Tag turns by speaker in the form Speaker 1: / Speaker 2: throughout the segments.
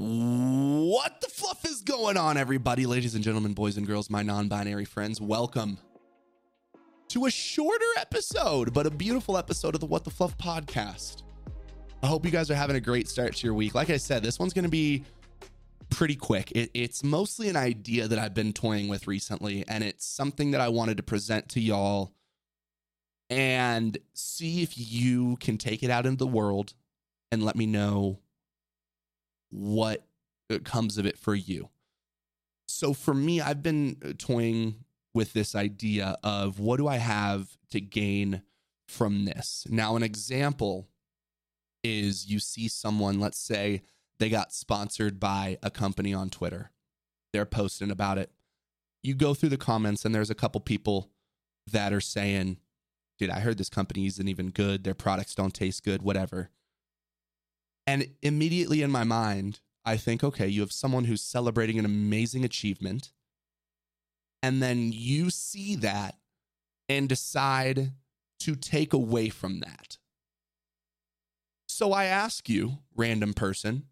Speaker 1: What the fluff is going on, everybody? Ladies and gentlemen, boys and girls, my non binary friends, welcome to a shorter episode, but a beautiful episode of the What the Fluff podcast. I hope you guys are having a great start to your week. Like I said, this one's going to be pretty quick. It, it's mostly an idea that I've been toying with recently, and it's something that I wanted to present to y'all and see if you can take it out into the world and let me know what comes of it for you. So for me, I've been uh, toying with this idea of what do I have to gain from this? Now, an example is you see someone, let's say they got sponsored by a company on Twitter, they're posting about it. You go through the comments, and there's a couple people that are saying, Dude, I heard this company isn't even good. Their products don't taste good, whatever. And immediately in my mind, I think, okay, you have someone who's celebrating an amazing achievement. And then you see that and decide to take away from that. So I ask you, random person,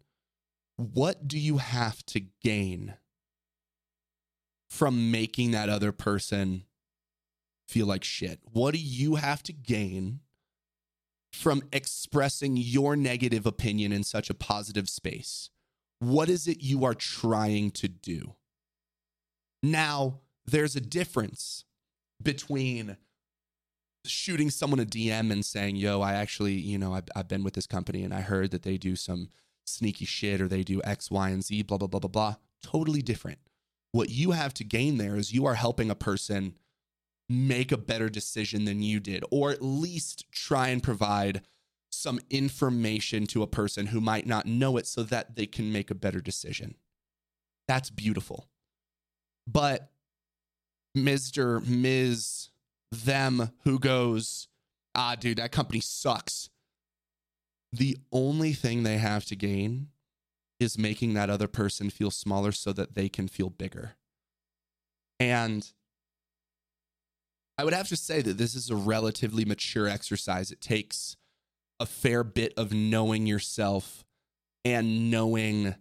Speaker 1: what do you have to gain from making that other person feel like shit? What do you have to gain from expressing your negative opinion in such a positive space? What is it you are trying to do? Now, there's a difference between shooting someone a DM and saying, Yo, I actually, you know, I've, I've been with this company and I heard that they do some sneaky shit or they do X, Y, and Z, blah, blah, blah, blah, blah. Totally different. What you have to gain there is you are helping a person make a better decision than you did, or at least try and provide some information to a person who might not know it so that they can make a better decision. That's beautiful. But Mr. Ms. Them who goes, ah, dude, that company sucks. The only thing they have to gain is making that other person feel smaller so that they can feel bigger. And I would have to say that this is a relatively mature exercise. It takes a fair bit of knowing yourself and knowing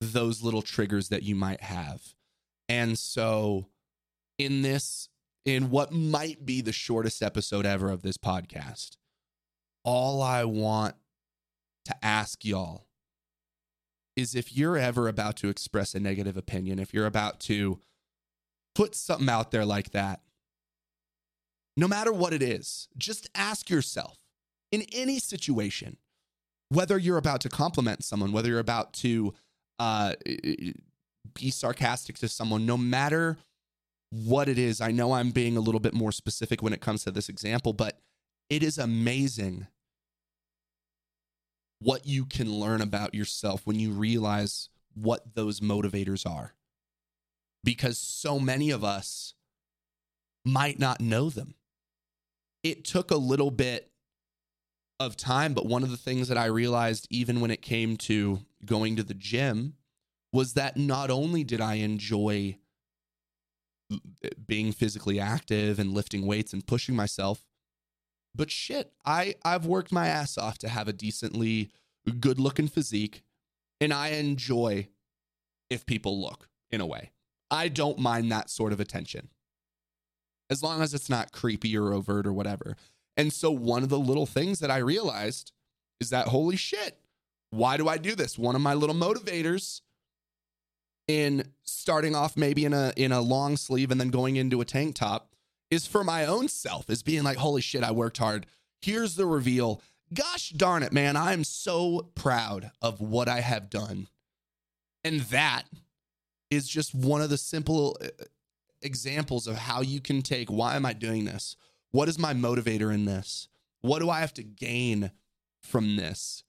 Speaker 1: those little triggers that you might have. And so, in this, in what might be the shortest episode ever of this podcast, all I want to ask y'all is if you're ever about to express a negative opinion, if you're about to put something out there like that, no matter what it is, just ask yourself in any situation, whether you're about to compliment someone, whether you're about to uh, be sarcastic to someone, no matter what it is. I know I'm being a little bit more specific when it comes to this example, but it is amazing what you can learn about yourself when you realize what those motivators are. Because so many of us might not know them it took a little bit of time, but one of the things that I realized, even when it came to going to the gym, was that not only did I enjoy being physically active and lifting weights and pushing myself, but shit, I, I've worked my ass off to have a decently good looking physique, and I enjoy if people look in a way. I don't mind that sort of attention as long as it's not creepy or overt or whatever. And so one of the little things that I realized is that holy shit, why do I do this? One of my little motivators in starting off maybe in a in a long sleeve and then going into a tank top is for my own self, is being like, holy shit, I worked hard. Here's the reveal. Gosh darn it, man. I'm so proud of what I have done. And that is just one of the simple uh, examples of how you can take why am I doing this? What is my motivator in this? What do I have to gain from this?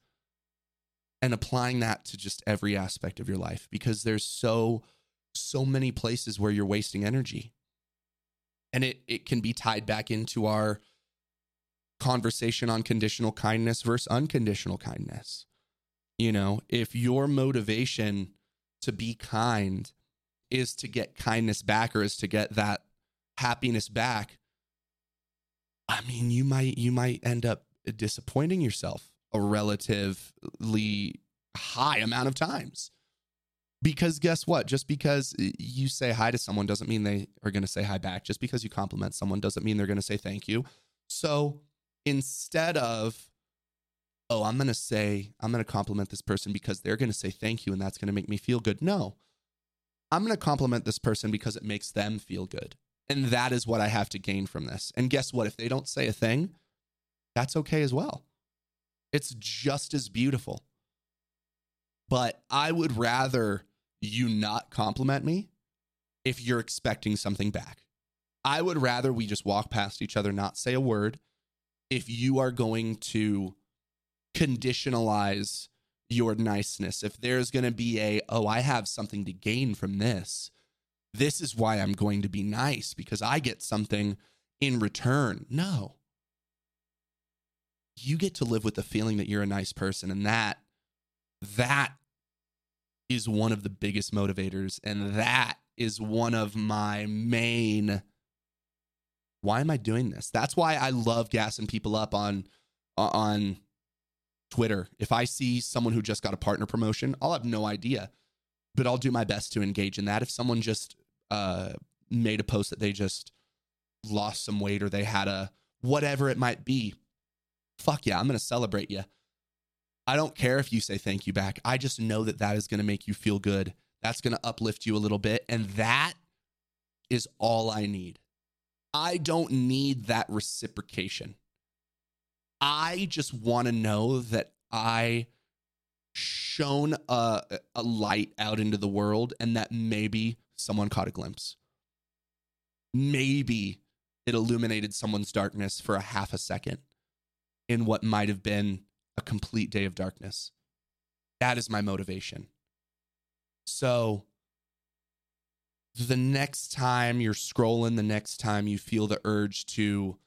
Speaker 1: And applying that to just every aspect of your life because there's so, so many places where you're wasting energy. And it, it can be tied back into our conversation on conditional kindness versus unconditional kindness. You know, if your motivation to be kind is to get kindness back or is to get that happiness back, I mean, you might you might end up disappointing yourself a relatively high amount of times. Because guess what? Just because you say hi to someone doesn't mean they are going to say hi back. Just because you compliment someone doesn't mean they're going to say thank you. So instead of, oh, I'm going to say, I'm going to compliment this person because they're going to say thank you and that's going to make me feel good. No, I'm going to compliment this person because it makes them feel good. And that is what I have to gain from this. And guess what? If they don't say a thing, that's okay as well. It's just as beautiful. But I would rather you not compliment me if you're expecting something back. I would rather we just walk past each other, not say a word, if you are going to conditionalize your niceness. If there's going to be a, oh, I have something to gain from this, this is why I'm going to be nice because I get something in return. No. You get to live with the feeling that you're a nice person and that that is one of the biggest motivators and that is one of my main why am I doing this? That's why I love gassing people up on on Twitter. If I see someone who just got a partner promotion, I'll have no idea, but I'll do my best to engage in that. If someone just uh, made a post that they just lost some weight or they had a whatever it might be, fuck yeah, I'm going to celebrate you. I don't care if you say thank you back. I just know that that is going to make you feel good. That's going to uplift you a little bit. And that is all I need. I don't need that reciprocation. I just want to know that I shone a, a light out into the world and that maybe someone caught a glimpse. Maybe it illuminated someone's darkness for a half a second in what might have been a complete day of darkness. That is my motivation. So, the next time you're scrolling, the next time you feel the urge to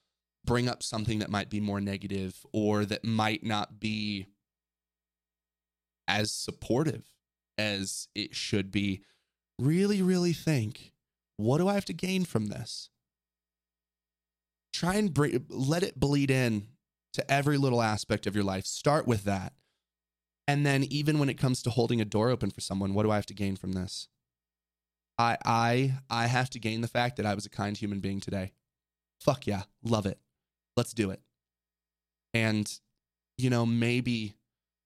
Speaker 1: bring up something that might be more negative or that might not be as supportive as it should be, really, really think what do I have to gain from this? Try and bring, let it bleed in to every little aspect of your life. Start with that. And then even when it comes to holding a door open for someone, what do I have to gain from this? I I I have to gain the fact that I was a kind human being today. Fuck yeah, love it. Let's do it. And you know, maybe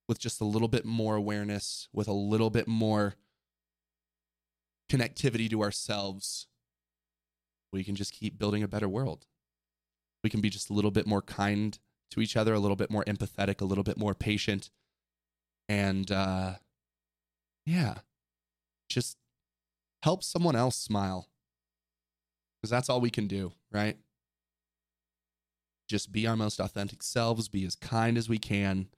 Speaker 1: with just a little bit more awareness, with a little bit more connectivity to ourselves, we can just keep building a better world. We can be just a little bit more kind to each other, a little bit more empathetic, a little bit more patient. And uh, yeah, just help someone else smile. Because that's all we can do, right? Just be our most authentic selves, be as kind as we can,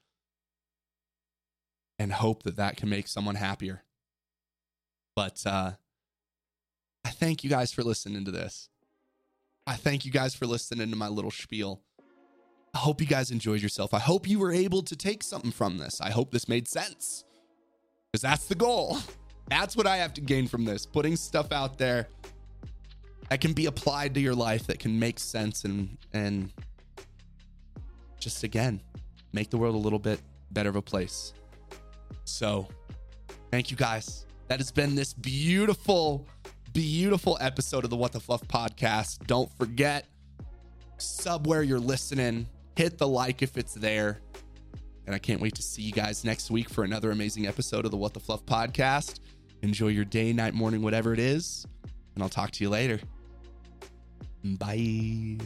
Speaker 1: and hope that that can make someone happier. But uh, I thank you guys for listening to this. I thank you guys for listening to my little spiel. I hope you guys enjoyed yourself. I hope you were able to take something from this. I hope this made sense because that's the goal. That's what I have to gain from this putting stuff out there that can be applied to your life that can make sense and, and just again, make the world a little bit better of a place. So, thank you guys. That has been this beautiful, beautiful episode of the What the Fluff podcast. Don't forget, sub where you're listening, hit the like if it's there. And I can't wait to see you guys next week for another amazing episode of the What the Fluff podcast. Enjoy your day, night, morning, whatever it is. And I'll talk to you later. Bye.